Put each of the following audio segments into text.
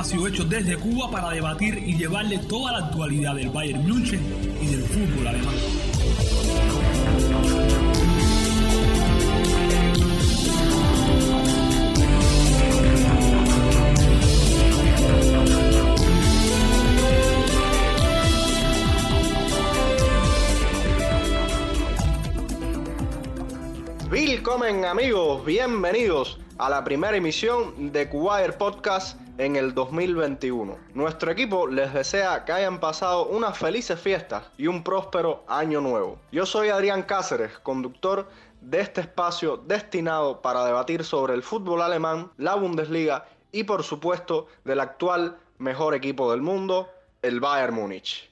espacio hecho desde Cuba para debatir y llevarle toda la actualidad del Bayern München y del fútbol alemán. Willkommen amigos, bienvenidos a la primera emisión de Cubayer Podcast en el 2021. Nuestro equipo les desea que hayan pasado unas felices fiestas y un próspero año nuevo. Yo soy Adrián Cáceres, conductor de este espacio destinado para debatir sobre el fútbol alemán, la Bundesliga y por supuesto del actual mejor equipo del mundo, el Bayern Múnich.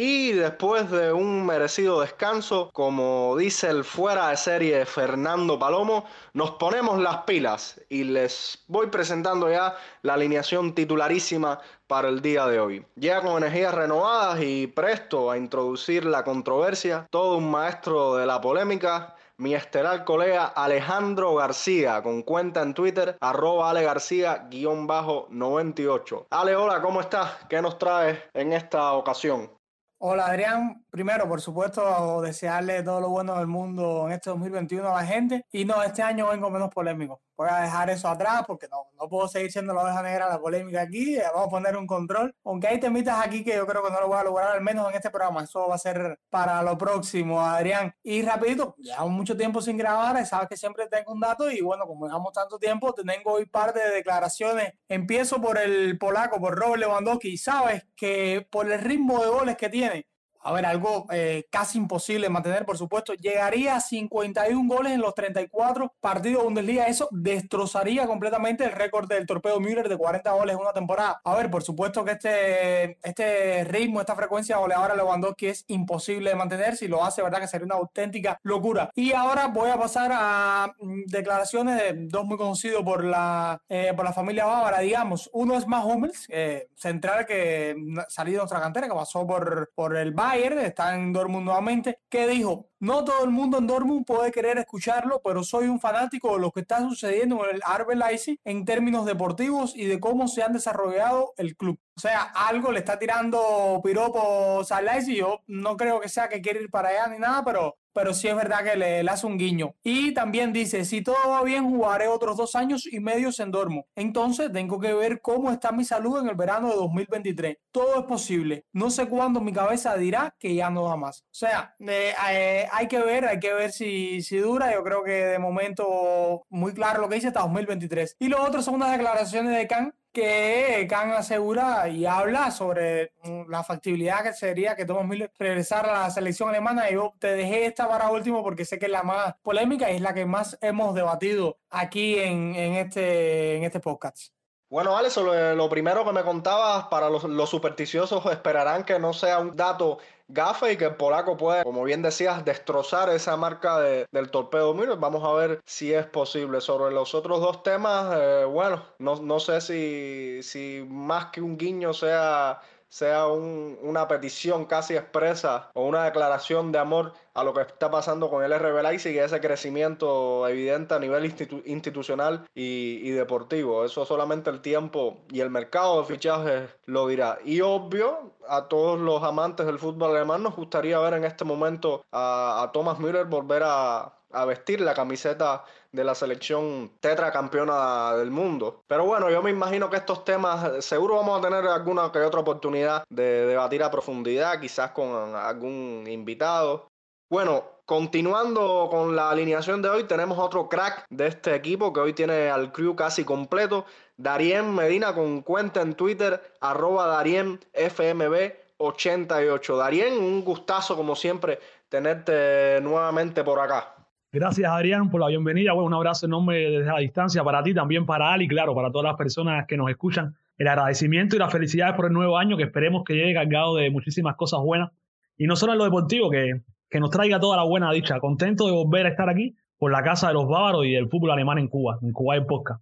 Y después de un merecido descanso, como dice el fuera de serie Fernando Palomo, nos ponemos las pilas y les voy presentando ya la alineación titularísima para el día de hoy. Llega con energías renovadas y presto a introducir la controversia, todo un maestro de la polémica, mi estelar colega Alejandro García, con cuenta en Twitter, arroba Ale García-98. Ale, hola, ¿cómo estás? ¿Qué nos traes en esta ocasión? Hola Adrián, primero por supuesto desearle todo lo bueno del mundo en este 2021 a la gente. Y no, este año vengo menos polémico, voy a dejar eso atrás porque no, no puedo seguir siendo la oveja negra la polémica aquí, eh, vamos a poner un control, aunque hay temitas aquí que yo creo que no lo voy a lograr al menos en este programa, eso va a ser para lo próximo Adrián. Y rapidito, llevamos mucho tiempo sin grabar, sabes que siempre tengo un dato y bueno, como llevamos tanto tiempo, tengo hoy parte de declaraciones, empiezo por el polaco, por Robert Lewandowski, sabes que por el ritmo de goles que tiene, a ver, algo eh, casi imposible mantener, por supuesto. Llegaría a 51 goles en los 34 partidos de Bundesliga. Eso destrozaría completamente el récord del torpedo Müller de 40 goles en una temporada. A ver, por supuesto que este, este ritmo, esta frecuencia goleadora Lewandowski es imposible de mantener. Si lo hace, verdad que sería una auténtica locura. Y ahora voy a pasar a mm, declaraciones de dos muy conocidos por la, eh, por la familia bávara, digamos. Uno es más Hummels, eh, central que salió de nuestra cantera, que pasó por, por el Bayern está en Dortmund nuevamente, que dijo, no todo el mundo en Dortmund puede querer escucharlo, pero soy un fanático de lo que está sucediendo en el Arbe Leipzig en términos deportivos y de cómo se han desarrollado el club. O sea, algo le está tirando piropos a Leipzig. Yo no creo que sea que quiere ir para allá ni nada, pero pero sí es verdad que le, hace un guiño. Y también dice, si todo va bien, jugaré otros dos años y medio en Dortmund. Entonces tengo que ver cómo está mi salud en el verano de 2023. Todo es posible. No sé cuándo mi cabeza dirá que ya no da más. O sea, eh, eh, hay que ver, hay que ver si, si dura. Yo creo que de momento muy claro lo que dice hasta 2023. Y lo otro son unas declaraciones de Khan que Khan asegura y habla sobre mm, la factibilidad que sería que Thomas Miller regresara a la selección alemana. Yo te dejé esta para último porque sé que es la más polémica y es la que más hemos debatido aquí en, en este, en este podcast. Bueno, vale, lo, lo, primero que me contabas, para los, los, supersticiosos esperarán que no sea un dato gafe y que el polaco puede, como bien decías, destrozar esa marca de, del torpedo Miller. Vamos a ver si es posible. Sobre los otros dos temas, eh, bueno, no, no sé si, si más que un guiño sea sea una petición casi expresa o una declaración de amor a lo que está pasando con el RB Leipzig y ese crecimiento evidente a nivel institucional y, deportivo. Eso solamente el tiempo y el mercado de fichajes lo dirá. Y obvio, a todos los amantes del fútbol alemán nos gustaría ver en este momento a, a Thomas Müller volver a, a vestir la camiseta de la selección tetracampeona del mundo. Pero bueno, yo me imagino que estos temas seguro vamos a tener alguna que otra oportunidad de debatir a profundidad, quizás con algún invitado. Bueno, continuando con la alineación de hoy, tenemos otro crack de este equipo que hoy tiene al crew casi completo. Darien Medina con cuenta en Twitter, arroba DarienFMB88. Darien, un gustazo como siempre tenerte nuevamente por acá. Gracias, Adrián, por la bienvenida. Bueno, un abrazo enorme desde la distancia para ti, también para Ali, claro, para todas las personas que nos escuchan. El agradecimiento y las felicidades por el nuevo año, que esperemos que llegue cargado de muchísimas cosas buenas. Y no solo en lo deportivo, que, que nos traiga toda la buena dicha. Contento de volver a estar aquí por la casa de los bávaros y el fútbol alemán en Cuba, en Cuba en Posca.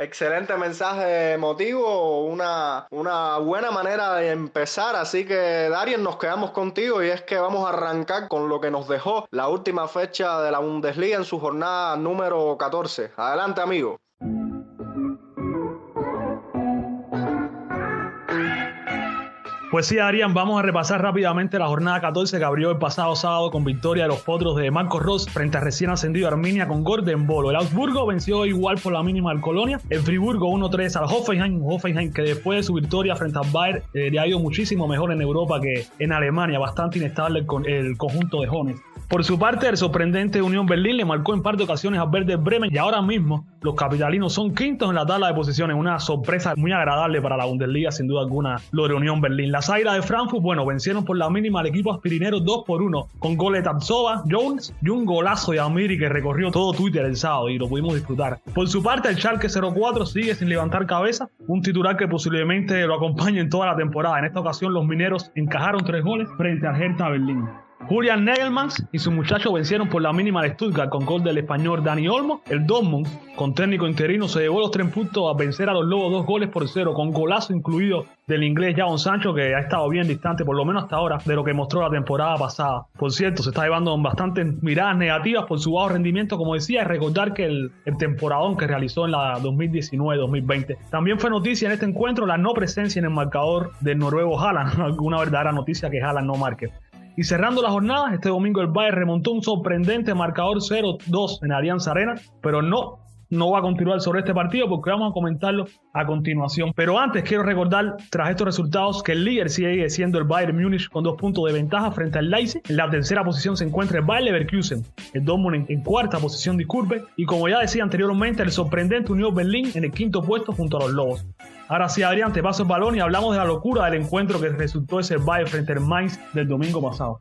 Excelente mensaje emotivo, una, una buena manera de empezar. Así que, Darien, nos quedamos contigo y es que vamos a arrancar con lo que nos dejó la última fecha de la Bundesliga en su jornada número 14. Adelante, amigo. Pues sí, Adrián, vamos a repasar rápidamente la jornada 14 que abrió el pasado sábado con victoria de los potros de Marcos Ross frente a recién ascendido Arminia con Gordon Bolo. El Augsburgo venció igual por la mínima al Colonia. El Friburgo 1-3 al Hoffenheim. Hoffenheim que después de su victoria frente al Bayern eh, le ha ido muchísimo mejor en Europa que en Alemania. Bastante inestable el, el conjunto de Jones. Por su parte, el sorprendente Unión Berlín le marcó en par de ocasiones al Verde Bremen y ahora mismo los capitalinos son quintos en la tabla de posiciones. Una sorpresa muy agradable para la Bundesliga, sin duda alguna, lo de Unión Berlín. Las Águilas de Frankfurt, bueno, vencieron por la mínima al equipo aspirinero 2 por 1 con goles de Tabsova, Jones y un golazo de Amiri que recorrió todo Twitter el sábado y lo pudimos disfrutar. Por su parte, el Schalke 04 sigue sin levantar cabeza, un titular que posiblemente lo acompañe en toda la temporada. En esta ocasión, los mineros encajaron tres goles frente a Hertha Berlín. Julian Nagelmans y sus muchachos vencieron por la mínima de Stuttgart con gol del español Dani Olmo. El Dortmund, con técnico interino, se llevó los tres puntos a vencer a los Lobos dos goles por cero, con golazo incluido del inglés Javon Sancho, que ha estado bien distante, por lo menos hasta ahora, de lo que mostró la temporada pasada. Por cierto, se está llevando bastantes miradas negativas por su bajo rendimiento, como decía, y recordar que el, el temporadón que realizó en la 2019-2020. También fue noticia en este encuentro la no presencia en el marcador del noruego Haaland, una verdadera noticia que Haaland no marque. Y cerrando la jornada, este domingo el Bayern remontó un sorprendente marcador 0-2 en Alianza Arena, pero no no va a continuar sobre este partido porque vamos a comentarlo a continuación. Pero antes quiero recordar, tras estos resultados, que el líder sigue siendo el Bayern Múnich con dos puntos de ventaja frente al Leipzig. En la tercera posición se encuentra el Bayer Leverkusen, el Dortmund en, cuarta posición, disculpe. Y como ya decía anteriormente, el sorprendente Unión Berlín en el quinto puesto junto a los Lobos. Ahora sí, Adrián, te paso el balón y hablamos de la locura del encuentro que resultó ese Bayern frente al Mainz del domingo pasado.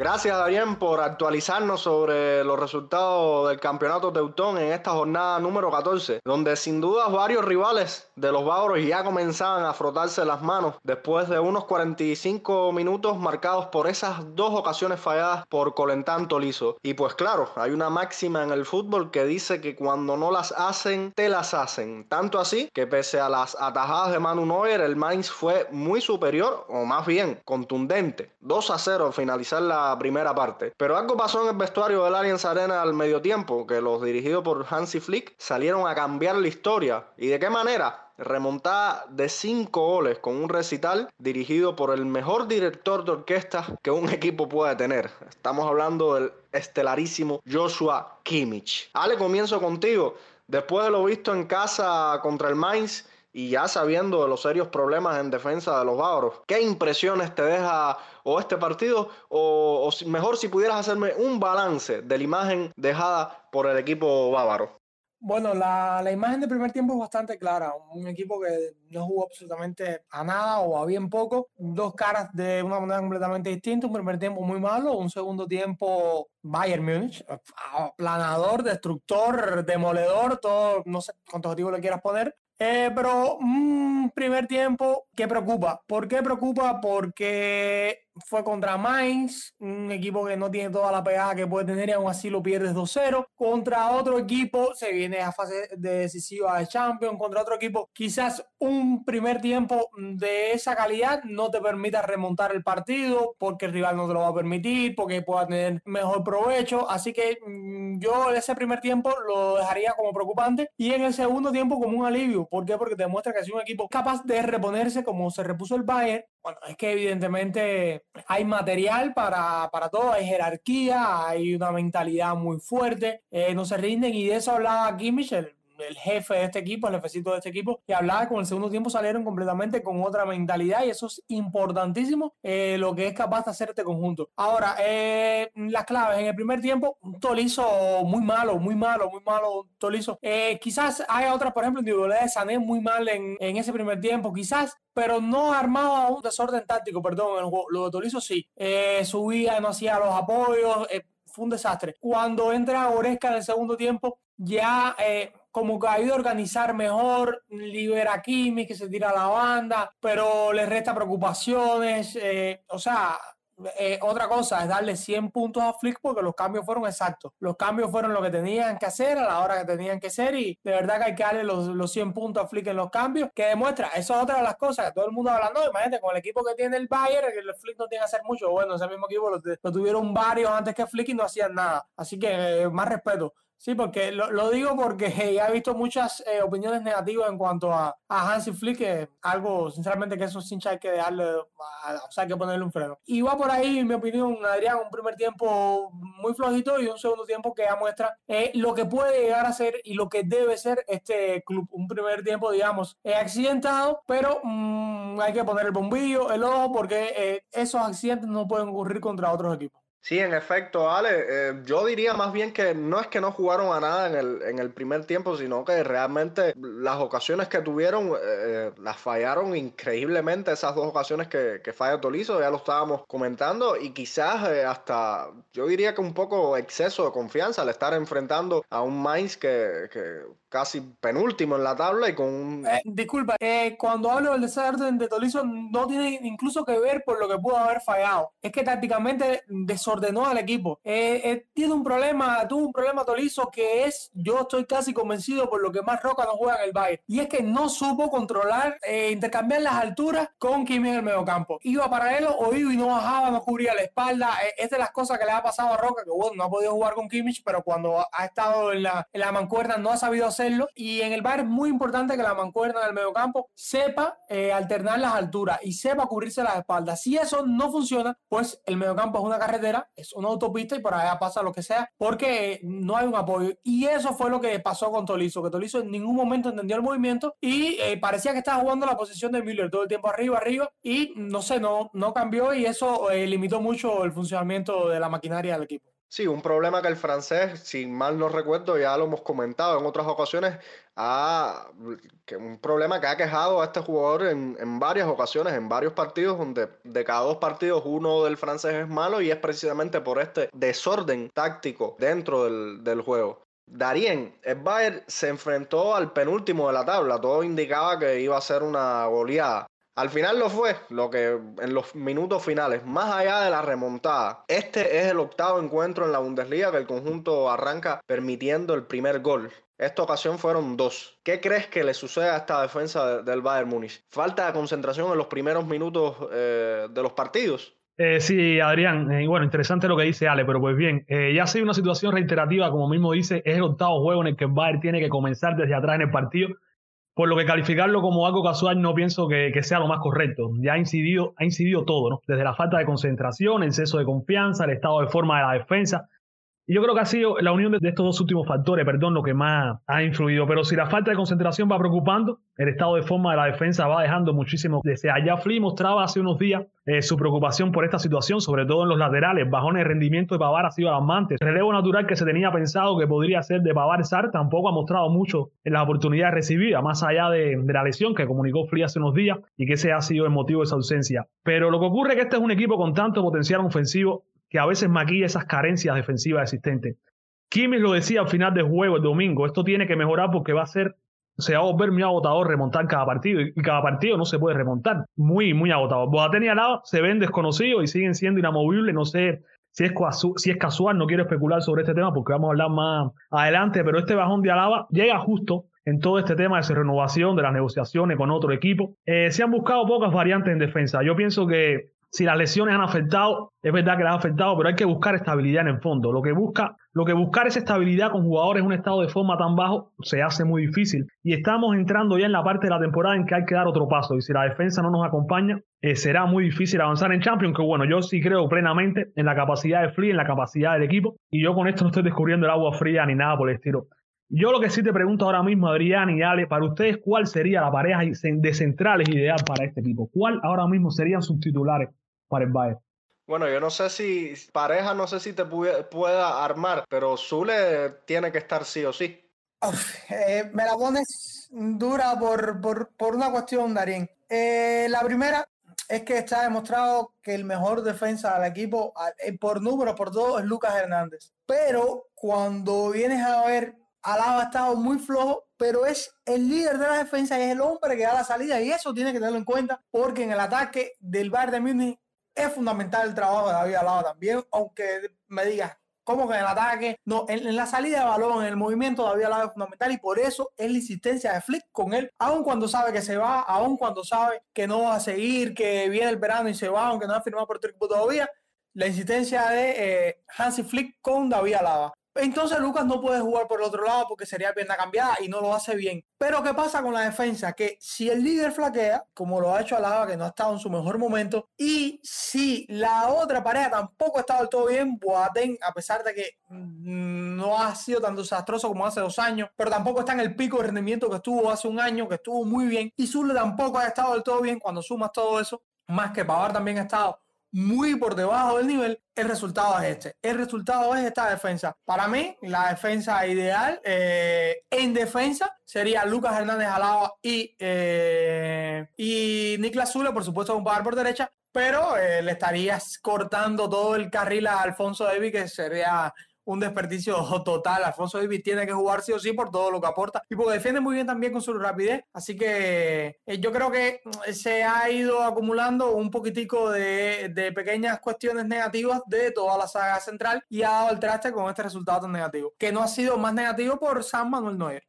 Gracias, Darien, por actualizarnos sobre los resultados del campeonato Teutón en esta jornada número 14, donde sin duda varios rivales de los bávaros ya comenzaban a frotarse las manos después de unos 45 minutos marcados por esas dos ocasiones falladas por Colentán Tolizo. Y pues claro, hay una máxima en el fútbol que dice que cuando no las hacen, te las hacen. Tanto así que pese a las atajadas de Manu Neuer, el Mainz fue muy superior, o más bien contundente. 2 a 0 al finalizar la primera parte. Pero algo pasó en el vestuario del Allianz Arena al medio tiempo, que los dirigidos por Hansi Flick salieron a cambiar la historia. ¿Y de qué manera? remontada de cinco goles con un recital dirigido por el mejor director de orquesta que un equipo puede tener. Estamos hablando del estelarísimo Joshua Kimmich. Ale, comienzo contigo. Después de lo visto en casa contra el Mainz, y ya sabiendo de los serios problemas en defensa de los bávaros, ¿qué impresiones te deja o este partido? O, mejor si pudieras hacerme un balance de la imagen dejada por el equipo bávaro. Bueno, la, la, imagen del primer tiempo es bastante clara. Un equipo que no jugó absolutamente a nada o a bien poco. Dos caras de una manera completamente distinta. Un primer tiempo muy malo, un segundo tiempo Bayern Múnich, aplanador, destructor, demoledor, todo, no sé cuántos objetivos le quieras poner. Eh, pero un primer tiempo que preocupa. ¿Por qué preocupa? Porque fue contra Mainz, un equipo que no tiene toda la pegada que puede tener y aún así lo pierdes 2-0. Contra otro equipo, se viene a fase decisiva de Champions. Contra otro equipo, quizás un primer tiempo de esa calidad no te permita remontar el partido porque el rival no te lo va a permitir, porque pueda tener mejor provecho. Así que mm, yo ese primer tiempo lo dejaría como preocupante y en el segundo tiempo como un alivio. ¿Por qué? Porque te demuestra que es un equipo capaz de reponerse como se repuso el Bayern bueno, es que evidentemente hay material para, para todo, hay jerarquía, hay una mentalidad muy fuerte, eh, no se rinden y de eso hablaba aquí Michel, el jefe de este equipo, el jefecito de este equipo, y hablaba con el segundo tiempo salieron completamente con otra mentalidad y eso es importantísimo eh, lo que es capaz de hacer este conjunto. Ahora, eh, las claves en el primer tiempo, un Tolizo muy malo, muy malo, muy malo, Tolizo. Eh, quizás haya otras, por ejemplo, individualidad de Sané muy mal en, en ese primer tiempo, quizás pero no armaba un desorden táctico, perdón, Lo de Tolizo sí. subía, no hacía los apoyos, fue un desastre. Cuando entra Oresca en el segundo tiempo, ya como que ha ido a organizar mejor, libera a Kimi, que se tira a la banda, pero le resta preocupaciones, eh, o sea, eh, otra cosa es darle 100 puntos a Flick porque los cambios fueron exactos. Los cambios fueron lo que tenían que hacer a la hora que tenían que ser y de verdad que hay que darle los, los 100 puntos a Flick en los cambios, que demuestra, eso es otra de las cosas que todo el mundo hablando, imagínate, con el equipo que tiene el Bayern, el Flick no tiene que hacer mucho, bueno, ese mismo equipo lo, tuvieron varios antes que Flick y no hacían nada. Así que eh, más respeto Sí, porque lo, digo porque ya he visto muchas eh, opiniones negativas en cuanto a, a Hansi Flick, que algo, sinceramente, que eso hinchas hay que darle, o sea, hay que ponerle un freno. Y va por ahí, en mi opinión, Adrián, un primer tiempo muy flojito y un segundo tiempo que ya muestra eh, lo que puede llegar a ser y lo que debe ser este club. Un primer tiempo, digamos, accidentado, pero mm, hay que poner el bombillo, el ojo, porque eh, esos accidentes no pueden ocurrir contra otros equipos. Sí, en efecto, Ale, eh, yo diría más bien que no es que no jugaron a nada en el, en el primer tiempo, sino que realmente las ocasiones que tuvieron eh, las fallaron increíblemente, esas dos ocasiones que, que falla Tolizo, ya lo estábamos comentando, y quizás eh, hasta, yo diría que un poco exceso de confianza al estar enfrentando a un Mainz que, que casi penúltimo en la tabla y con un... disculpa, cuando hablo del desorden de Tolizo no tiene incluso que ver por lo que pudo haber fallado, es que tácticamente ordenó al equipo. Eh, eh, tiene un problema, tuvo un problema Tolizo que es, yo estoy casi convencido por lo que más Roca no juega en el Bayern, y es que no supo controlar, eh, intercambiar las alturas con Kimi en el mediocampo. Iba paralelo o iba y no bajaba, no cubría la espalda. es de las cosas que le ha pasado a Roca, que bueno, no ha podido jugar con Kimmich, pero cuando ha estado en la, en mancuerna no ha sabido hacerlo. Y en el Bayern es muy importante que la mancuerna del mediocampo sepa alternar las alturas y sepa cubrirse las espaldas. Si eso no funciona, pues el mediocampo es una carretera es una autopista y por allá pasa lo que sea, porque no hay un apoyo. Y eso fue lo que pasó con Tolizo, que Tolizo en ningún momento entendió el movimiento y eh, parecía que estaba jugando la posición de Miller todo el tiempo arriba, arriba, y no sé, no, no cambió y eso eh, limitó mucho el funcionamiento de la maquinaria del equipo. Sí, un problema que el francés, si mal no recuerdo, ya lo hemos comentado en otras ocasiones, ha, que un problema que ha quejado a este jugador en, en, varias ocasiones, en varios partidos, donde de cada dos partidos uno del francés es malo y es precisamente por este desorden táctico dentro del, del juego. Darien, el Bayern se enfrentó al penúltimo de la tabla, todo indicaba que iba a ser una goleada. Al final lo fue, lo que en los minutos finales, más allá de la remontada, este es el octavo encuentro en la Bundesliga que el conjunto arranca permitiendo el primer gol. Esta ocasión fueron dos. ¿Qué crees que le sucede a esta defensa del Bayern Múnich? ¿Falta de concentración en los primeros minutos eh, de los partidos? Eh, sí, Adrián, eh, bueno, interesante lo que dice Ale, pero pues bien, ya ha sido una situación reiterativa, como mismo dice, es el octavo juego en el que el Bayern tiene que comenzar desde atrás en el partido por lo que calificarlo como algo casual no pienso que, sea lo más correcto. Ya ha incidido, ha incidido todo, ¿no? Desde la falta de concentración, el exceso de confianza, el estado de forma de la defensa, yo creo que ha sido la unión de estos dos últimos factores, perdón, lo que más ha influido. Pero si la falta de concentración va preocupando, el estado de forma de la defensa va dejando muchísimo. Desde allá Flea mostraba hace unos días eh, su preocupación por esta situación, sobre todo en los laterales. Bajones de rendimiento de Pavar ha sido alarmante. El relevo natural que se tenía pensado que podría ser de Pavar Sar tampoco ha mostrado mucho en las oportunidades recibidas, más allá de, la lesión que comunicó Flea hace unos días y que ese ha sido el motivo de esa ausencia. Pero lo que ocurre es que este es un equipo con tanto potencial ofensivo que a veces maquilla esas carencias defensivas existentes. Kimmich lo decía al final del juego el domingo, esto tiene que mejorar porque va a ser, se va a volver muy agotador remontar cada partido y cada partido no se puede remontar, muy, muy agotador. Boateng y Alaba se ven desconocidos y siguen siendo inamovibles, no sé si es, casual, no quiero especular sobre este tema porque vamos a hablar más adelante, pero este bajón de Alaba llega justo en todo este tema de su renovación, de las negociaciones con otro equipo. Eh, se han buscado pocas variantes en defensa. Yo pienso que si las lesiones han afectado, es verdad que las han afectado, pero hay que buscar estabilidad en el fondo. Lo que busca, lo que buscar es estabilidad con jugadores en un estado de forma tan bajo se hace muy difícil. Y estamos entrando ya en la parte de la temporada en que hay que dar otro paso. Y si la defensa no nos acompaña, eh, será muy difícil avanzar en Champions. Que bueno, yo sí creo plenamente en la capacidad de Flea, en la capacidad del equipo. Y yo con esto no estoy descubriendo el agua fría ni nada por el estilo. Yo lo que sí te pregunto ahora mismo, Adrián y Ale, para ustedes, ¿cuál sería la pareja de centrales ideal para este equipo? ¿Cuál ahora mismo serían sus titulares para el Bayern? Bueno, yo no sé si pareja, no sé si te pueda armar, pero Zule tiene que estar sí o sí. Eh, me la pones dura por, por, por una cuestión, Darín. Eh, la primera es que está demostrado que el mejor defensa del equipo, eh, por número, por todo, es Lucas Hernández. Pero cuando vienes a ver Alaba ha estado muy flojo, pero es el líder de la defensa y es el hombre que da la salida y eso tiene que tenerlo en cuenta porque en el ataque del Bayern de Múnich es fundamental el trabajo de David Alaba también, aunque me digas, ¿cómo que en el ataque? No, en, la salida de balón, en el movimiento David Alaba es fundamental y por eso es la insistencia de Flick con él, aun cuando sabe que se va, aun cuando sabe que no va a seguir, que viene el verano y se va, aunque no ha firmado por equipo todavía, la insistencia de eh, Hansi Flick con David Alaba. Entonces Lucas no puede jugar por el otro lado porque sería pierna cambiada y no lo hace bien. Pero ¿qué pasa con la defensa? Que si el líder flaquea, como lo ha hecho Alaba, que no ha estado en su mejor momento, y si la otra pareja tampoco ha estado del todo bien, Boateng, a pesar de que mm, no ha sido tan desastroso como hace dos años, pero tampoco está en el pico de rendimiento que estuvo hace un año, que estuvo muy bien, y Zule tampoco ha estado del todo bien cuando sumas todo eso, más que Pavar también ha estado muy por debajo del nivel, el resultado es este. El resultado es esta defensa. Para mí, la defensa ideal eh, en defensa sería Lucas Hernández Alaba y, eh, y Niklas Zule, por supuesto, un par por derecha, pero eh, le estarías cortando todo el carril a Alfonso David, que sería un desperdicio total. Alfonso Davis tiene que jugar sí o sí por todo lo que aporta y porque defiende muy bien también con su rapidez. Así que eh, yo creo que mm, se ha ido acumulando un poquitico de, pequeñas cuestiones negativas de toda la saga central y ha dado el traste con este resultado tan negativo, que no ha sido más negativo por San Manuel Noer.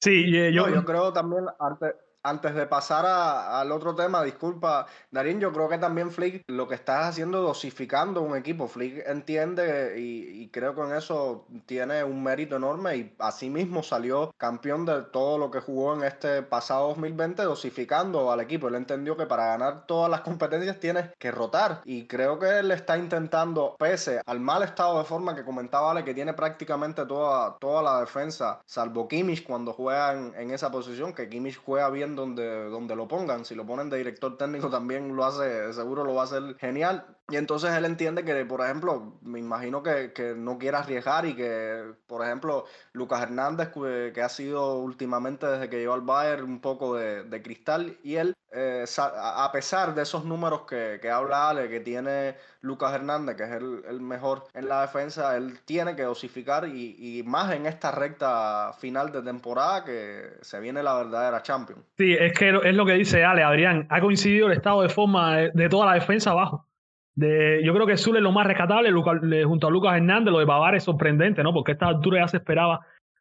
Sí, eh, yo, yo creo también, arte, antes de pasar al otro tema, disculpa, Darín, yo creo que también Flick lo que estás haciendo dosificando un equipo. Flick entiende y, creo que en eso tiene un mérito enorme y asimismo salió campeón de todo lo que jugó en este pasado 2020 dosificando al equipo. Él entendió que para ganar todas las competencias tienes que rotar y creo que él está intentando, pese al mal estado de forma que comentaba Ale, que tiene prácticamente toda, toda la defensa, salvo Kimmich cuando juega en, en esa posición, que Kimmich juega bien donde, donde lo pongan. Si lo ponen de director técnico también lo hace, seguro lo va a hacer genial. Y entonces él entiende que, por ejemplo, me imagino que, que no quiera arriesgar y que, por ejemplo, Lucas Hernández, que, ha sido últimamente desde que llegó al Bayern un poco de, de cristal, y él, eh, a pesar de esos números que, que habla Ale, que tiene Lucas Hernández, que es el, el, mejor en la defensa, él tiene que dosificar y, y, más en esta recta final de temporada que se viene la verdadera Champions. Sí, es que es lo que dice Ale, Adrián, ha coincidido el estado de forma de toda la defensa abajo yo creo que Zule es lo más rescatable, junto a Lucas Hernández, lo de Bavar es sorprendente, ¿no? Porque a esta altura ya se esperaba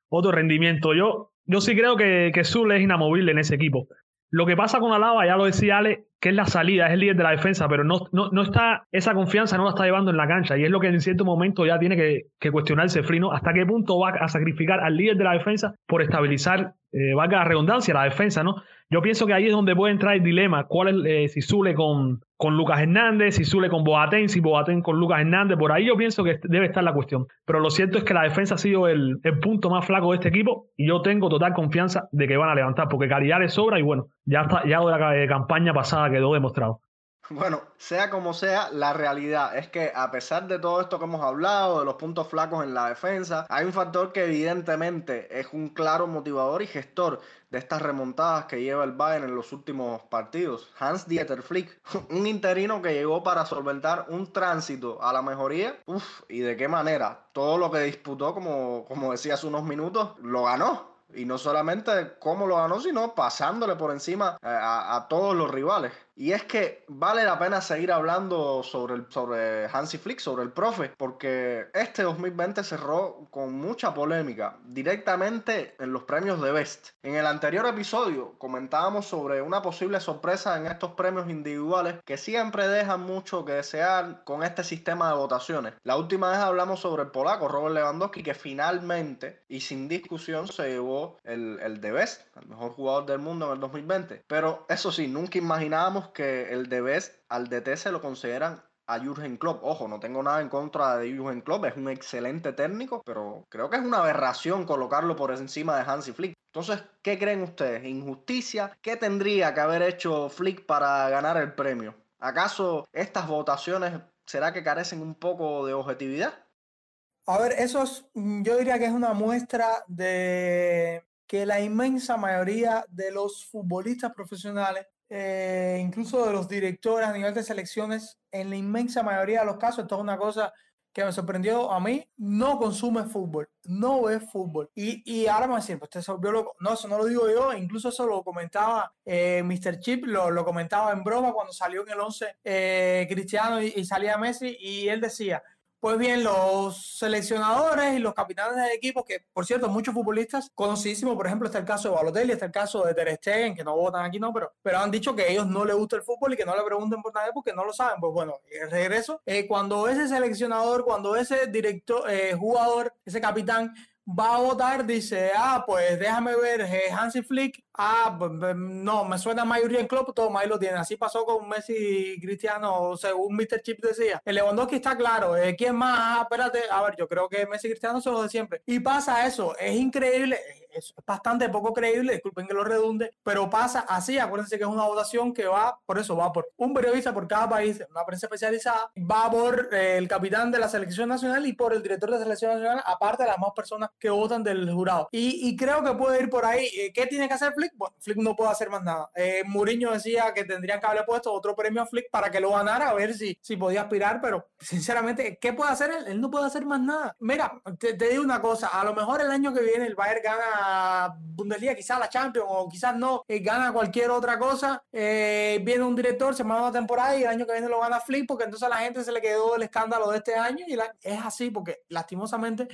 otro rendimiento. Yo, yo sí creo que, que Zule es inamovible en ese equipo. Lo que pasa con Alaba, ya lo decía Ale, que es la salida, es el líder de la defensa, pero no, no, no, está, esa confianza no la está llevando en la cancha y es lo que en cierto momento ya tiene que, que cuestionarse Frino, hasta qué punto va a sacrificar al líder de la defensa por estabilizar, eh, valga la redundancia, la defensa, ¿no? Yo pienso que ahí es donde puede entrar el dilema, cuál es, eh, si Zule con, con Lucas Hernández, si Zule con Boateng, si Boateng con Lucas Hernández, por ahí yo pienso que debe estar la cuestión. Pero lo cierto es que la defensa ha sido el, punto más flaco de este equipo y yo tengo total confianza de que van a levantar, porque calidad les sobra y bueno, ya, está, ya de la eh, campaña pasada quedó demostrado. Bueno, sea como sea, la realidad es que a pesar de todo esto que hemos hablado, de los puntos flacos en la defensa, hay un factor que evidentemente es un claro motivador y gestor de estas remontadas que lleva el Bayern en los últimos partidos. Hans Dieter Flick, un interino que llegó para solventar un tránsito a la mejoría. Uf, y de qué manera. Todo lo que disputó, como, como decía hace unos minutos, lo ganó. Y no solamente cómo lo ganó, sino pasándole por encima eh, a todos los rivales. Y es que vale la pena seguir hablando sobre, el, sobre Hansi Flick, sobre el profe, porque este 2020 cerró con mucha polémica, directamente en los premios de Best. En el anterior episodio comentábamos sobre una posible sorpresa en estos premios individuales que siempre dejan mucho que desear con este sistema de votaciones. La última vez hablamos sobre el polaco Robert Lewandowski, que finalmente y sin discusión se llevó el, el de Best, el mejor jugador del mundo en el 2020. Pero eso sí, nunca imaginábamos que el de Best al DT se lo consideran a Jurgen Klopp. Ojo, no tengo nada en contra de Jurgen Klopp, es un excelente técnico, pero creo que es una aberración colocarlo por encima de Hansi Flick. Entonces, ¿qué creen ustedes? ¿Injusticia? ¿Qué tendría que haber hecho Flick para ganar el premio? ¿Acaso estas votaciones será que carecen un poco de objetividad? A ver, eso es, yo diría que es una muestra de que la inmensa mayoría de los futbolistas profesionales eh, incluso de los directores a nivel de selecciones, en la inmensa mayoría de los casos, esto es una cosa que me sorprendió a mí, no consume fútbol, no ve fútbol. Y, y ahora me decir, pues usted se volvió loco. No, eso no lo digo yo, incluso eso lo comentaba eh, Mr. Chip, lo, lo, comentaba en broma cuando salió en el 11 eh, Cristiano y salía Messi, y él decía, Pues bien, los seleccionadores y los capitanes de equipos, que por cierto, muchos futbolistas conocidísimos, por ejemplo, está el caso de Balotelli, está el caso de Ter Stegen, que no votan aquí, no, pero, pero han dicho que ellos no les gusta el fútbol y que no le pregunten por nada porque no lo saben. Pues bueno, regreso, eh, cuando ese seleccionador, cuando ese director, eh, jugador, ese capitán va a votar, dice, ah, pues déjame ver, eh, Hansi Flick, ah, no, me suena mayoría en club, todo ahí lo tiene. Así pasó con Messi y Cristiano, según Mr. Chip decía. El Lewandowski está claro, eh, ¿quién más? Ah, espérate, a ver, yo creo que Messi Cristiano son los de siempre. Y pasa eso, es increíble, es bastante poco creíble, disculpen que lo redunde, pero pasa así, acuérdense que es una votación que va, por eso va por un periodista por cada país, una prensa especializada, va por eh, el capitán de la selección nacional y por el director de la selección nacional, aparte de las más personas que votan del jurado. Y, creo que puede ir por ahí. Eh, ¿Qué tiene que hacer Flick? Bueno, Flick no puede hacer más nada. Eh, Mourinho decía que tendrían que haberle puesto otro premio a Flick para que lo ganara, a ver si, si podía aspirar, pero sinceramente, ¿qué puede hacer él? Él no puede hacer más nada. Mira, te, te digo una cosa, a lo mejor el año que viene el Bayern gana Bundesliga, quizás la Champions o quizás no, eh, gana cualquier otra cosa. Eh, viene un director, se manda una temporada y el año que viene lo gana Flip porque entonces a la gente se le quedó el escándalo de este año y es así porque lastimosamente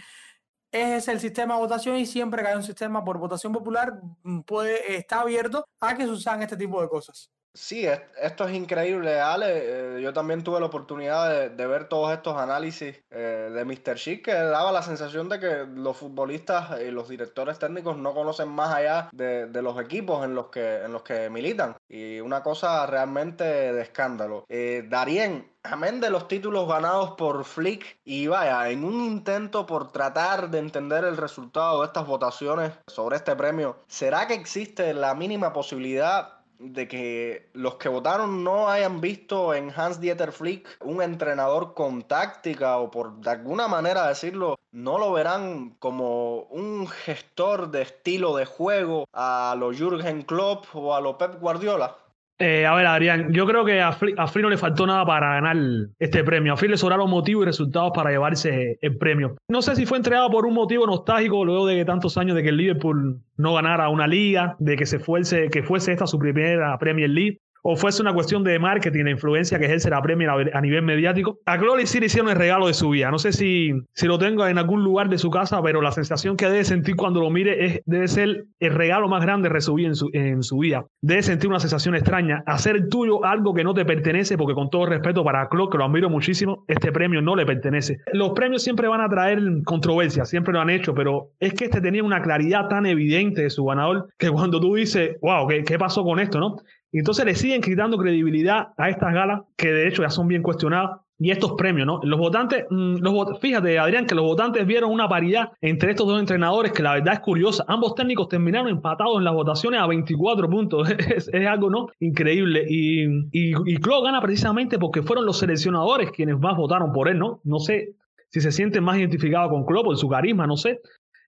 es el sistema de votación y siempre que un sistema por votación popular mm, puede, está abierto a que se usan este tipo de cosas. Sí, esto es increíble, Ale. Eh, yo también tuve la oportunidad de, ver todos estos análisis eh, de Mr. Chic que daba la sensación de que los futbolistas y los directores técnicos no conocen más allá de, los equipos en los, que, militan. Y una cosa realmente de escándalo. Eh, Darien, amén de los títulos ganados por Flick y vaya, en un intento por tratar de entender el resultado de estas votaciones sobre este premio, ¿será que existe la mínima posibilidad de que los que votaron no hayan visto en Hans Dieter Flick un entrenador con táctica o por de alguna manera decirlo, no lo verán como un gestor de estilo de juego a lo Jürgen Klopp o a lo Pep Guardiola. Eh, a ver, Adrián, yo creo que a Free, no le faltó nada para ganar este premio. A Free le sobraron motivos y resultados para llevarse el premio. No sé si fue entregado por un motivo nostálgico luego de tantos años de que el Liverpool no ganara una liga, de que se fuese, que fuese esta su primera Premier League o fuese una cuestión de marketing, de influencia que ejerce la Premier a, nivel mediático. A Chloe sí le hicieron el regalo de su vida. No sé si, si lo tengo en algún lugar de su casa, pero la sensación que debe sentir cuando lo mire es, debe ser el regalo más grande recibido en su, en su vida. Debe sentir una sensación extraña. Hacer tuyo algo que no te pertenece, porque con todo respeto para Chloe, que lo admiro muchísimo, este premio no le pertenece. Los premios siempre van a traer controversia, siempre lo han hecho, pero es que este tenía una claridad tan evidente de su ganador que cuando tú dices, wow, ¿qué, qué pasó con esto? ¿no? Y entonces le siguen quitando credibilidad a estas galas que de hecho ya son bien cuestionadas y estos premios, ¿no? Los votantes, mm, los, fíjate, Adrián, que los votantes vieron una paridad entre estos dos entrenadores que la verdad es curiosa. Ambos técnicos terminaron empatados en las votaciones a 24 puntos. es, algo, ¿no? Increíble. Y, y, y Klopp gana precisamente porque fueron los seleccionadores quienes más votaron por él, ¿no? No sé si se sienten más identificados con Klopp por su carisma, no sé.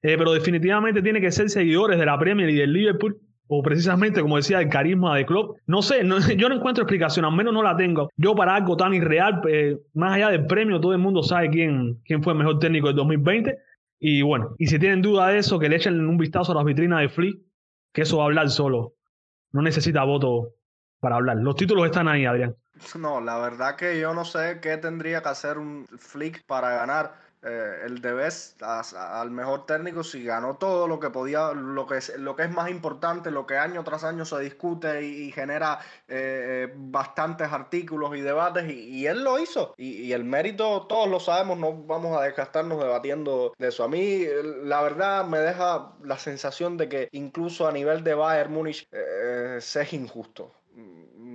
Eh, pero definitivamente tiene que ser seguidores de la Premier y del Liverpool o precisamente, como decía, el carisma de Klopp. No sé, yo no encuentro explicación, al menos no la tengo. Yo para algo tan irreal, eh, más allá del premio, todo el mundo sabe quién, quién fue el mejor técnico del 2020. Y bueno, y si tienen duda de eso, que le echen un vistazo a las vitrinas de Flick, que eso va a hablar solo. No necesita voto para hablar. Los títulos están ahí, Adrián. No, la verdad que yo no sé qué tendría que hacer un Flick para ganar eh, el Debes al mejor técnico si ganó todo lo que podía, lo que es, lo que es más importante, lo que año tras año se discute y, genera eh, bastantes artículos y debates, y, él lo hizo. Y, el mérito, todos lo sabemos, no vamos a desgastarnos debatiendo de eso. A mí, la verdad, me deja la sensación de que incluso a nivel de Bayern Múnich eh, se es injusto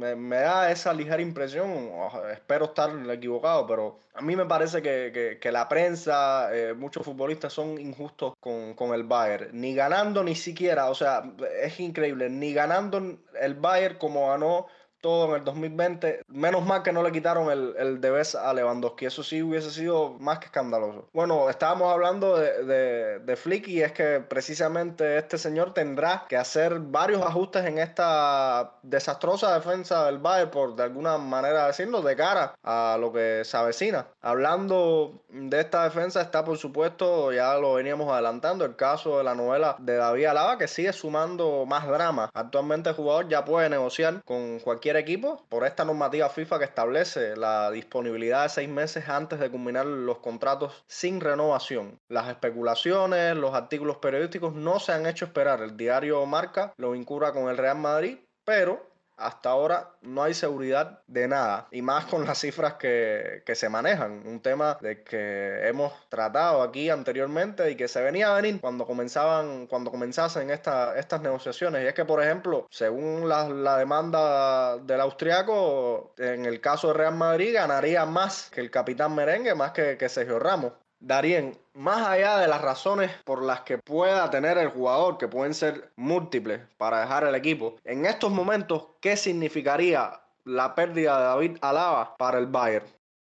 me, da esa ligera impresión, espero estar equivocado, pero a mí me parece que, la prensa, eh, muchos futbolistas son injustos con, con, el Bayern, ni ganando ni siquiera, o sea, es increíble, ni ganando el Bayern como ganó todo en el 2020. Menos mal que no le quitaron el, el debes a Lewandowski. Eso sí hubiese sido más que escandaloso. Bueno, estábamos hablando de, de, de, Flick y es que precisamente este señor tendrá que hacer varios ajustes en esta desastrosa defensa del Bayern, por de alguna manera decirlo, de cara a lo que se avecina. Hablando de esta defensa está por supuesto, ya lo veníamos adelantando, el caso de la novela de David Alaba que sigue sumando más drama. Actualmente el jugador ya puede negociar con cualquier equipo por esta normativa FIFA que establece la disponibilidad de seis meses antes de culminar los contratos sin renovación. Las especulaciones, los artículos periodísticos no se han hecho esperar. El diario Marca lo vincula con el Real Madrid, pero hasta ahora no hay seguridad de nada y más con las cifras que, se manejan. Un tema de que hemos tratado aquí anteriormente y que se venía a venir cuando comenzaban, cuando comenzasen estas negociaciones. Y es que, por ejemplo, según la, demanda del austriaco, en el caso de Real Madrid ganaría más que el capitán merengue, más que, que Sergio Ramos. Darien, más allá de las razones por las que pueda tener el jugador, que pueden ser múltiples para dejar el equipo, en estos momentos, ¿qué significaría la pérdida de David Alaba para el Bayern?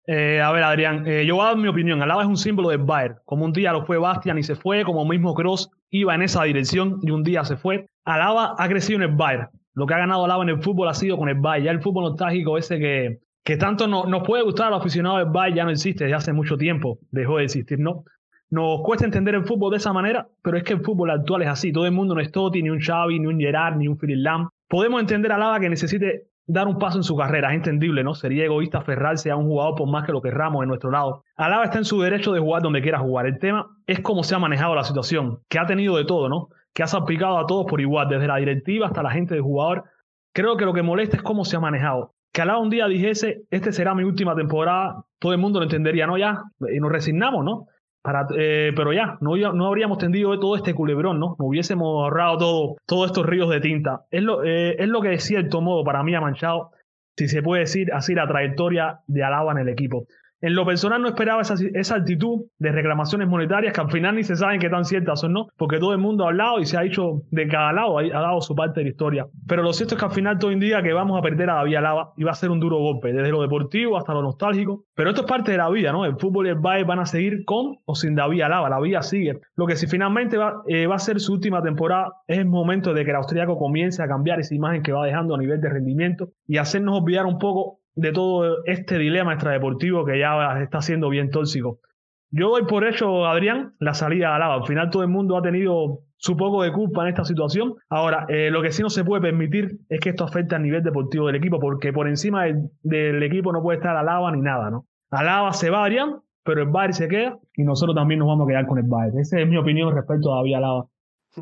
Eh, a ver, Adrián, eh, yo voy a dar mi opinión. Alaba es un símbolo del Bayern. Como un día lo fue Bastian y se fue, como mismo Cross iba en esa dirección y un día se fue. Alaba ha crecido en el Bayern. Lo que ha ganado Alaba en el fútbol ha sido con el Bayern. Ya el fútbol nostálgico ese que, que tanto no, nos puede gustar a los aficionados del Bayern ya no existe desde hace mucho tiempo, dejó de existir, ¿no? Nos cuesta entender el fútbol de esa manera, pero es que el fútbol actual es así. Todo el mundo no es Totti, ni un Xavi, ni un Gerard, ni un Philip Lam. Podemos entender a Lava que necesite dar un paso en su carrera, es entendible, ¿no? Sería egoísta aferrarse a un jugador por más que lo querramos en nuestro lado. Alaba está en su derecho de jugar donde quiera jugar. El tema es cómo se ha manejado la situación, que ha tenido de todo, ¿no? Que ha salpicado a todos por igual, desde la directiva hasta la gente del jugador. Creo que lo que molesta es cómo se ha manejado que Alaba un día dijese, este será mi última temporada, todo el mundo lo entendería, ¿no? Ya, y nos resignamos, ¿no? Para, eh, pero ya, no, no habríamos tendido todo este culebrón, ¿no? No hubiésemos ahorrado todo, todos estos ríos de tinta. Es lo, eh, es lo que de cierto modo para mí ha manchado, si se puede decir así, la trayectoria de Alaba en el equipo. En lo personal no esperaba esa, esa, actitud de reclamaciones monetarias que al final ni se saben qué tan ciertas son, ¿no? Porque todo el mundo ha hablado y se ha dicho de cada lado, ha, dado su parte de la historia. Pero lo cierto es que al final todo indica que vamos a perder a David Alaba y va a ser un duro golpe, desde lo deportivo hasta lo nostálgico. Pero esto es parte de la vida, ¿no? El fútbol y el Bayern van a seguir con o sin David Alaba, la vida sigue. Lo que si finalmente va, eh, va a ser su última temporada es el momento de que el austriaco comience a cambiar esa imagen que va dejando a nivel de rendimiento y hacernos olvidar un poco de todo este dilema extradeportivo que ya está siendo bien tóxico. Yo doy por hecho, Adrián, la salida de Alaba. Al final todo el mundo ha tenido su poco de culpa en esta situación. Ahora, eh, lo que sí no se puede permitir es que esto afecte al nivel deportivo del equipo, porque por encima del, equipo no puede estar Alaba ni nada, ¿no? Alaba se va, Adrián, pero el Bayern se queda y nosotros también nos vamos a quedar con el Bayern. Esa es mi opinión respecto a David Alaba.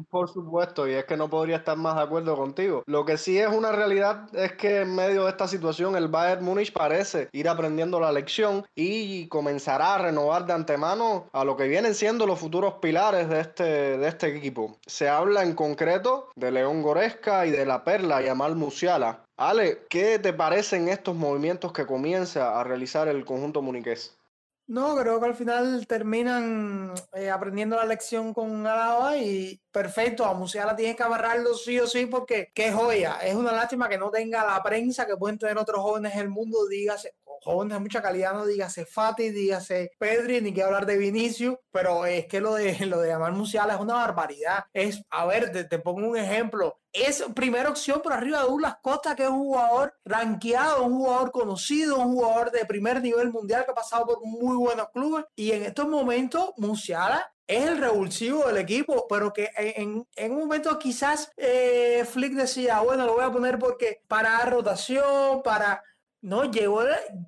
Por supuesto, y es que no podría estar más de acuerdo contigo. Lo que sí es una realidad es que en medio de esta situación el Bayern Múnich parece ir aprendiendo la lección y comenzará a renovar de antemano a lo que vienen siendo los futuros pilares de este, de este equipo. Se habla en concreto de León Goresca y de la Perla Yamal Musiala. Ale, ¿qué te parecen estos movimientos que comienza a realizar el conjunto muniqués? No, creo que al final terminan eh, aprendiendo la lección con Alaba y perfecto, a Musiala tienes que agarrarlo sí o sí porque qué joya. Es una lástima que no tenga la prensa que pueden tener otros jóvenes en el mundo, dígase, jóvenes de mucha calidad, no dígase Fati, dígase Pedri, ni que hablar de Vinicius, pero es que lo de, lo de llamar Musiala es una barbaridad. Es, a ver, te, te pongo un ejemplo es primera opción por arriba de Douglas Costa, que es un jugador rankeado, un jugador conocido, un jugador de primer nivel mundial que ha pasado por muy buenos clubes. Y en estos momentos, Musiala es el revulsivo del equipo, pero que en, en un momento quizás eh, Flick decía, bueno, lo voy a poner porque para rotación, para... No, llegó,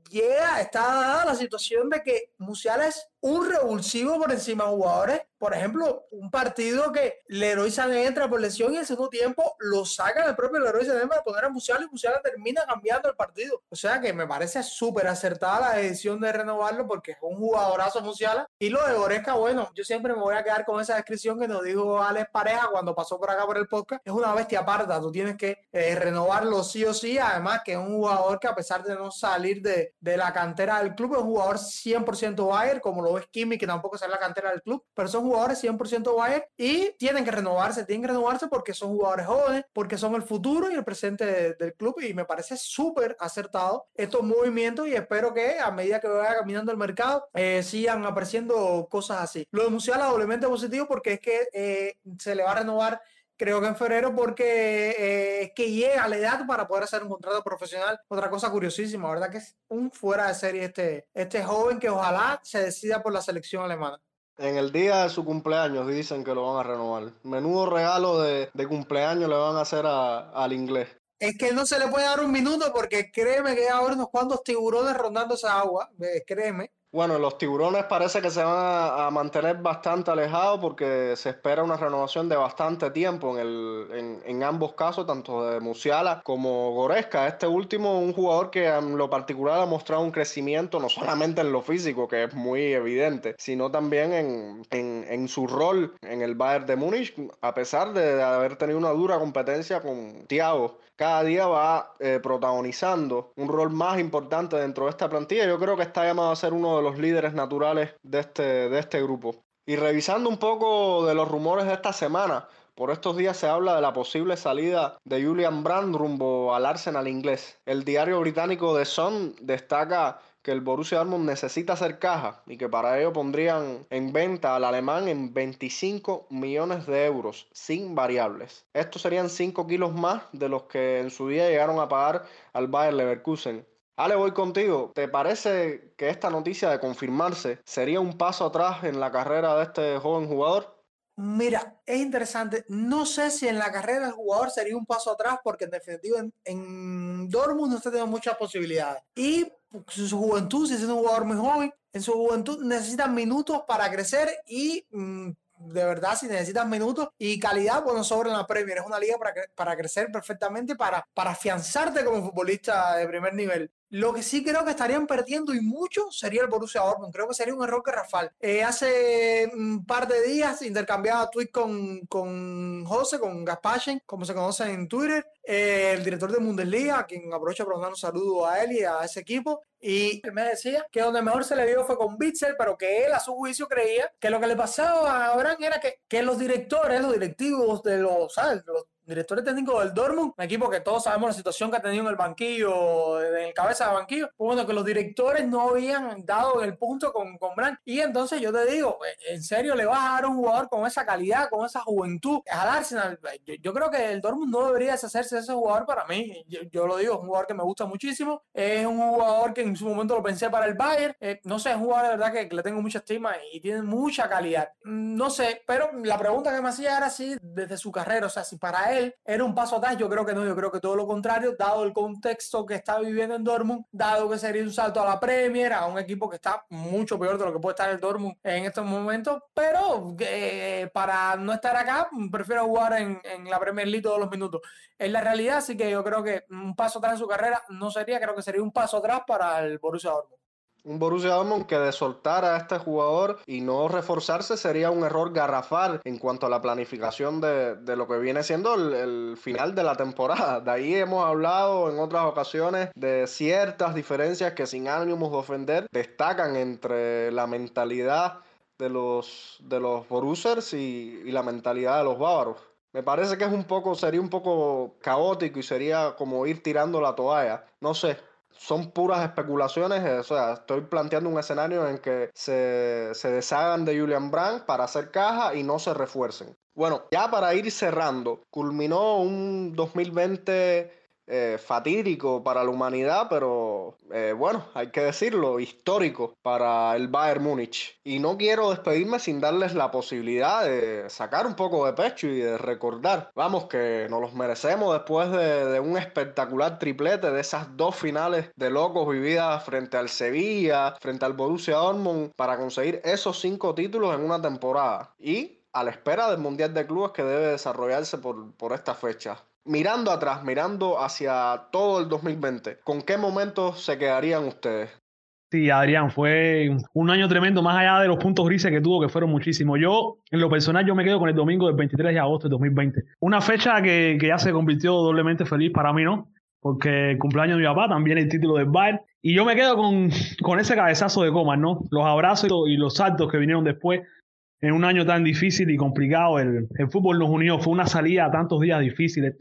llega, está la situación de que Musiala es un revulsivo por encima de jugadores. Por ejemplo, un partido que Leroy Sané entra por lesión y en segundo tiempo lo saca el propio Leroy Sané para poner a Musiala y Musiala termina cambiando el partido. O sea que me parece súper acertada la decisión de renovarlo porque es un jugadorazo Musiala. Y lo de Goresca, bueno, yo siempre me voy a quedar con esa descripción que nos dijo Alex Pareja cuando pasó por acá por el podcast. Es una bestia aparta, tú tienes que eh, renovarlo sí o sí. Además que es un jugador que a pesar de no salir de, de la cantera del club, es un jugador 100% Bayer, como lo es Kimi, que tampoco es la cantera del club, pero son jugadores 100% Bayern y tienen que renovarse, tienen que renovarse porque son jugadores jóvenes, porque son el futuro y el presente del club y me parece súper acertado estos movimientos y espero que a medida que vaya caminando el mercado eh, sigan apareciendo cosas así. Lo de Musiala doblemente positivo porque es que eh, se le va a renovar creo que en febrero, porque eh, es que llega la edad para poder hacer un contrato profesional. Otra cosa curiosísima, ¿verdad? Que es un fuera de serie este, este joven que ojalá se decida por la selección alemana. En el día de su cumpleaños dicen que lo van a renovar. Menudo regalo de, cumpleaños le van a hacer al inglés. Es que no se le puede dar un minuto porque créeme que hay unos cuantos tiburones rondando esa agua, créeme. Bueno, los tiburones parece que se van a, mantener bastante alejados porque se espera una renovación de bastante tiempo en, el, en, ambos casos, tanto de Musiala como Goresca. Este último, un jugador que en lo particular ha mostrado un crecimiento no solamente en lo físico, que es muy evidente, sino también en, en su rol en el Bayern de Múnich, a pesar de haber tenido una dura competencia con Thiago cada día va eh, protagonizando un rol más importante dentro de esta plantilla. Yo creo que está llamado a ser uno de los líderes naturales de este, de este grupo. Y revisando un poco de los rumores de esta semana, por estos días se habla de la posible salida de Julian Brand rumbo al Arsenal inglés. El diario británico The Sun destaca que el Borussia Dortmund necesita hacer caja y que para ello pondrían en venta al alemán en 25 millones de euros sin variables. Estos serían 5 kilos más de los que en su día llegaron a pagar al Bayer Leverkusen. Ale, voy contigo. ¿Te parece que esta noticia de confirmarse sería un paso atrás en la carrera de este joven jugador? Mira, es interesante. No sé si en la carrera del jugador sería un paso atrás, porque en definitiva en, en Dortmund está teniendo muchas posibilidades. Y su juventud, si es un jugador muy joven, en su juventud necesitan minutos para crecer y mm, de verdad, si necesitas minutos y calidad, bueno, sobre la Premier. Es una liga para, para crecer perfectamente, para, para afianzarte como futbolista de primer nivel. Lo que sí creo que estarían perdiendo y mucho sería el Borussia Dortmund. Creo que sería un error que Rafael. Eh, hace un par de días intercambiaba tweet con, con José, con Gaspachen, como se conoce en Twitter, eh, el director de Bundesliga, a quien aprovecho para mandar un saludo a él y a ese equipo. Y me decía que donde mejor se le vio fue con Bitzel, pero que él a su juicio creía que lo que le pasaba a Abraham era que, que los directores, los directivos de los, ¿sabes? los director técnico del Dortmund, un equipo que todos sabemos la situación que ha tenido en el banquillo, en el cabeza de banquillo, bueno, que los directores no habían dado el punto con, con Brandt. Y entonces yo te digo, eh, ¿en serio le vas a dar a un jugador con esa calidad, con esa juventud al Arsenal? Yo, creo que el Dortmund no debería deshacerse de ese jugador para mí. Yo, lo digo, es un jugador que me gusta muchísimo. Es un jugador que en su momento lo pensé para el Bayern. Eh, no sé, es un jugador de verdad que, le tengo mucha estima y tiene mucha calidad. No sé, pero la pregunta que me hacía era si desde su carrera, o sea, si para él era un paso atrás. Yo creo que no, yo creo que todo lo contrario, dado el contexto que está viviendo en Dortmund, dado que sería un salto a la Premier, a un equipo que está mucho peor de lo que puede estar el Dortmund en estos momentos, pero eh, para no estar acá, prefiero jugar en, la Premier League todos los minutos. En la realidad, así que yo creo que un paso atrás en su carrera no sería, creo que sería un paso atrás para el Borussia Dortmund. Un Borussia Dortmund que de soltar a este jugador y no reforzarse sería un error garrafal en cuanto a la planificación de, lo que viene siendo el, final de la temporada. De ahí hemos hablado en otras ocasiones de ciertas diferencias que sin ánimos de ofender destacan entre la mentalidad de los, de los Borussers y, y la mentalidad de los bávaros. Me parece que es un poco, sería un poco caótico y sería como ir tirando la toalla. No sé, son puras especulaciones, o sea, estoy planteando un escenario en que se, se deshagan de Julian Brandt para hacer caja y no se refuercen. Bueno, ya para ir cerrando, culminó un 2020 eh, fatídico para la humanidad, pero eh, bueno, hay que decirlo, histórico para el Bayern Múnich. Y no quiero despedirme sin darles la posibilidad de sacar un poco de pecho y de recordar, vamos, que nos los merecemos después de, un espectacular triplete de esas dos finales de locos vividas frente al Sevilla, frente al Borussia Dortmund, para conseguir esos cinco títulos en una temporada. Y a la espera del Mundial de Clubes que debe desarrollarse por, por esta fecha. Mirando atrás, mirando hacia todo el 2020, ¿con qué momentos se quedarían ustedes? Sí, Adrián, fue un año tremendo, más allá de los puntos grises que tuvo, que fueron muchísimos. Yo, en lo personal, yo me quedo con el domingo del 23 de agosto de 2020. Una fecha que, que ya se convirtió doblemente feliz para mí, ¿no? Porque el cumpleaños de mi papá, también el título del Bayern. Y yo me quedo con, con ese cabezazo de coma, ¿no? Los abrazos y los saltos que vinieron después en un año tan difícil y complicado. El, el, fútbol nos unió, fue una salida a tantos días difíciles.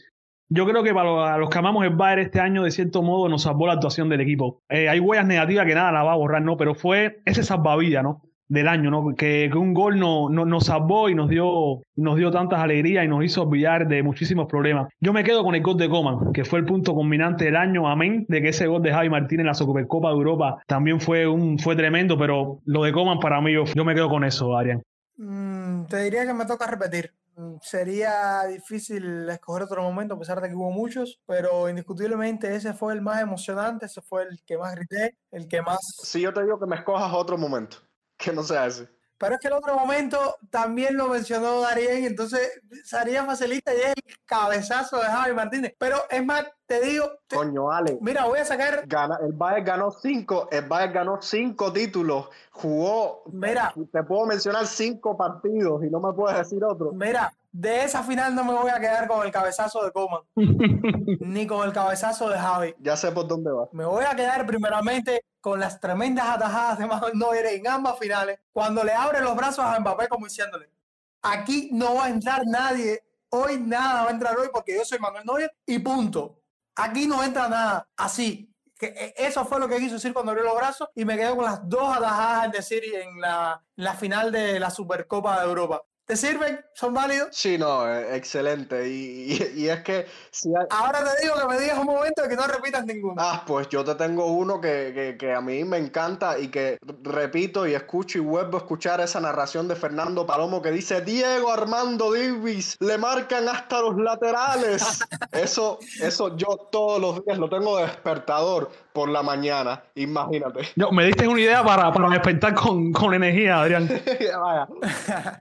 Yo creo que para los que amamos el Bayern este año, de cierto modo, nos salvó la actuación del equipo. Eh, hay huellas negativas que nada la va a borrar, ¿no? Pero fue ese salvavidas, ¿no? Del año, ¿no? Que, un gol no, no, nos salvó y nos dio, nos dio tantas alegrías y nos hizo olvidar de muchísimos problemas. Yo me quedo con el gol de Coman, que fue el punto culminante del año, amén, de que ese gol de Javi Martínez en la Supercopa de Europa también fue, un, fue tremendo, pero lo de Coman para mí, yo, me quedo con eso, Arián. Mm, te diría que me toca repetir sería difícil escoger otro momento, a pesar de que hubo muchos, pero indiscutiblemente ese fue el más emocionante, ese fue el que más grité, el que más... Si yo te digo que me escojas otro momento, que no sea ese. Pero es que el otro momento también lo mencionó Darien, entonces sería facilista y es el cabezazo de Javi Martínez. Pero es más, te digo. Coño, Ale. Mira, voy a sacar. el Bayern ganó cinco, el Bayern ganó cinco títulos, jugó. Mira. Te puedo mencionar cinco partidos y no me puedes decir otro. Mira, de esa final no me voy a quedar con el cabezazo de Coman, ni con el cabezazo de Javi. Ya sé por dónde va. Me voy a quedar primeramente con las tremendas atajadas de Manuel Neuer en ambas finales, cuando le abre los brazos a Mbappé como diciéndole, aquí no va a entrar nadie, hoy nada va a entrar hoy porque yo soy Manuel Neuer y punto. Aquí no entra nada, así. Que e, eso fue lo que quiso decir cuando abrió los brazos y me quedo con las dos atajadas de Siri en la, en la final de la Supercopa de Europa. ¿Te sirven? ¿Son válidos? Sí, no, eh, excelente. Y, es que si Ahora te digo que me digas un momento y que no repitas ninguno. Ah, pues yo te tengo uno que, a mí me encanta y que repito y escucho y vuelvo a escuchar esa narración de Fernando Palomo que dice Diego Armando Davis, le marcan hasta los laterales. eso, eso yo todos los días lo tengo de despertador por la mañana, imagínate. Yo, me diste una idea para, para despertar con, con energía, Adrián. Vaya.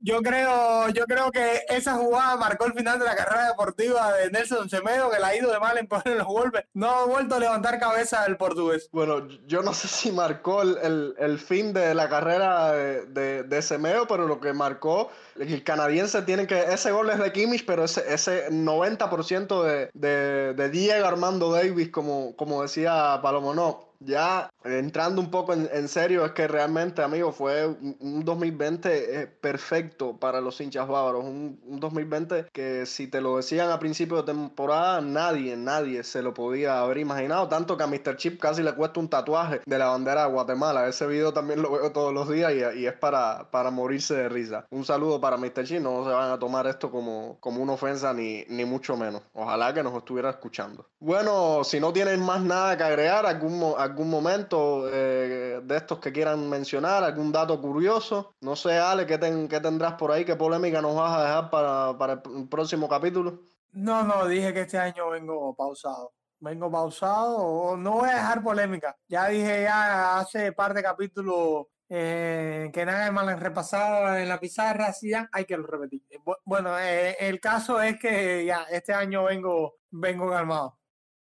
Yo creo, yo creo que esa jugada marcó el final de la carrera deportiva de Nelson Semedo, que la ha ido de mal en poner los golpes. No ha vuelto a levantar cabeza el portugués. Bueno, yo no sé si marcó el, fin de la carrera de, de, Semedo, pero lo que marcó, el canadiense tiene que. Ese gol es de Kimmich, pero ese, ese 90% de, de, de Diego Armando Davis, como, como decía Palomo, no ya entrando un poco en, serio, es que realmente, amigo, fue un, 2020 eh, perfecto para los hinchas bávaros. Un, 2020 que si te lo decían a principio de temporada, nadie, nadie se lo podía haber imaginado. Tanto que a Mr. Chip casi le cuesta un tatuaje de la bandera de Guatemala. Ese video también lo veo todos los días y, es para, para morirse de risa. Un saludo para Mr. Chip. No se van a tomar esto como, como una ofensa ni, ni mucho menos. Ojalá que nos estuviera escuchando. Bueno, si no tienen más nada que agregar, algún algún momento eh, de estos que quieran mencionar, algún dato curioso. No sé, Ale, ¿qué, tendrás por ahí? ¿Qué polémica nos vas a dejar para, el próximo capítulo? No, no, dije que este año vengo pausado. Vengo pausado, no voy a dejar polémica. Ya dije ya hace par de capítulos eh, que nada más repasado en la pizarra, así ya hay que repetir. Bueno, eh, el caso es que ya este año vengo, vengo calmado.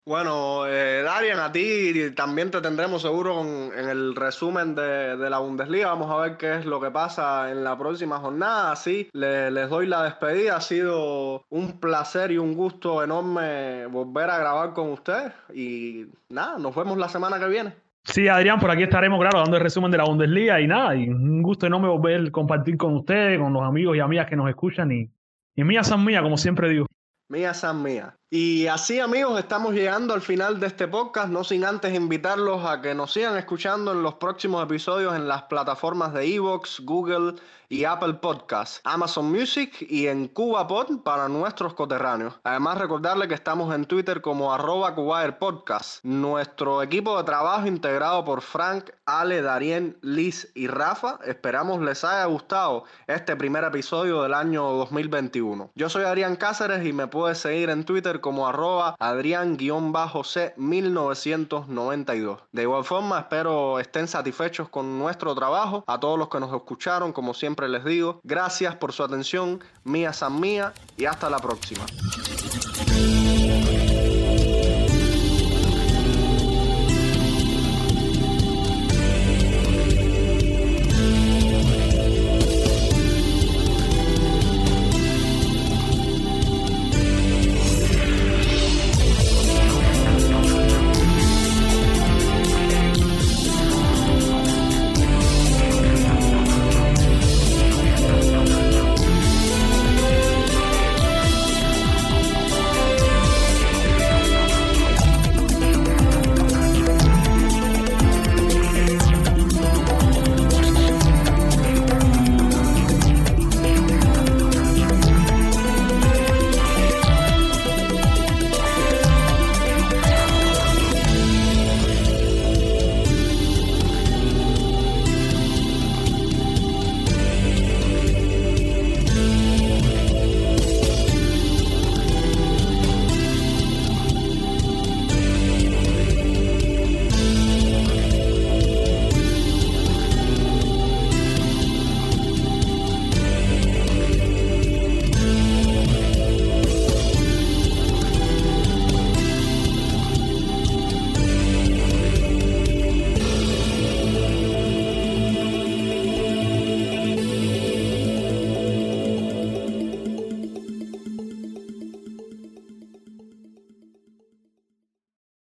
Bueno, eh, Darian, a ti también te tendremos seguro en el resumen de, la Bundesliga. Vamos a ver qué es lo que pasa en la próxima jornada. Así les doy la despedida. Ha sido un placer y un gusto enorme volver a grabar con usted. Y nada, nos vemos la semana que viene. Sí, Adrián, por aquí estaremos, claro, dando el resumen de la Bundesliga y nada, y un gusto enorme volver a compartir con ustedes, con los amigos y amigas que nos escuchan y, y mía son mía, como siempre digo. Mía san mía. Y así amigos, estamos llegando al final de este podcast, no sin antes invitarlos a que nos sigan escuchando en los próximos episodios en las plataformas de Evox, Google y Apple Podcasts, Amazon Music y en CubaPod para nuestros coterráneos. Además recordarle que estamos en Twitter como arroba Podcast. Nuestro equipo de trabajo integrado por Frank, Ale, Darien, Liz y Rafa. Esperamos les haya gustado este primer episodio del año 2021. Yo soy Adrián Cáceres y me puedes seguir en Como arroba Adrián-C1992. De igual forma, espero estén satisfechos con nuestro trabajo. A todos los que nos escucharon, como siempre les digo, gracias por su atención, mía san mía, y hasta la próxima.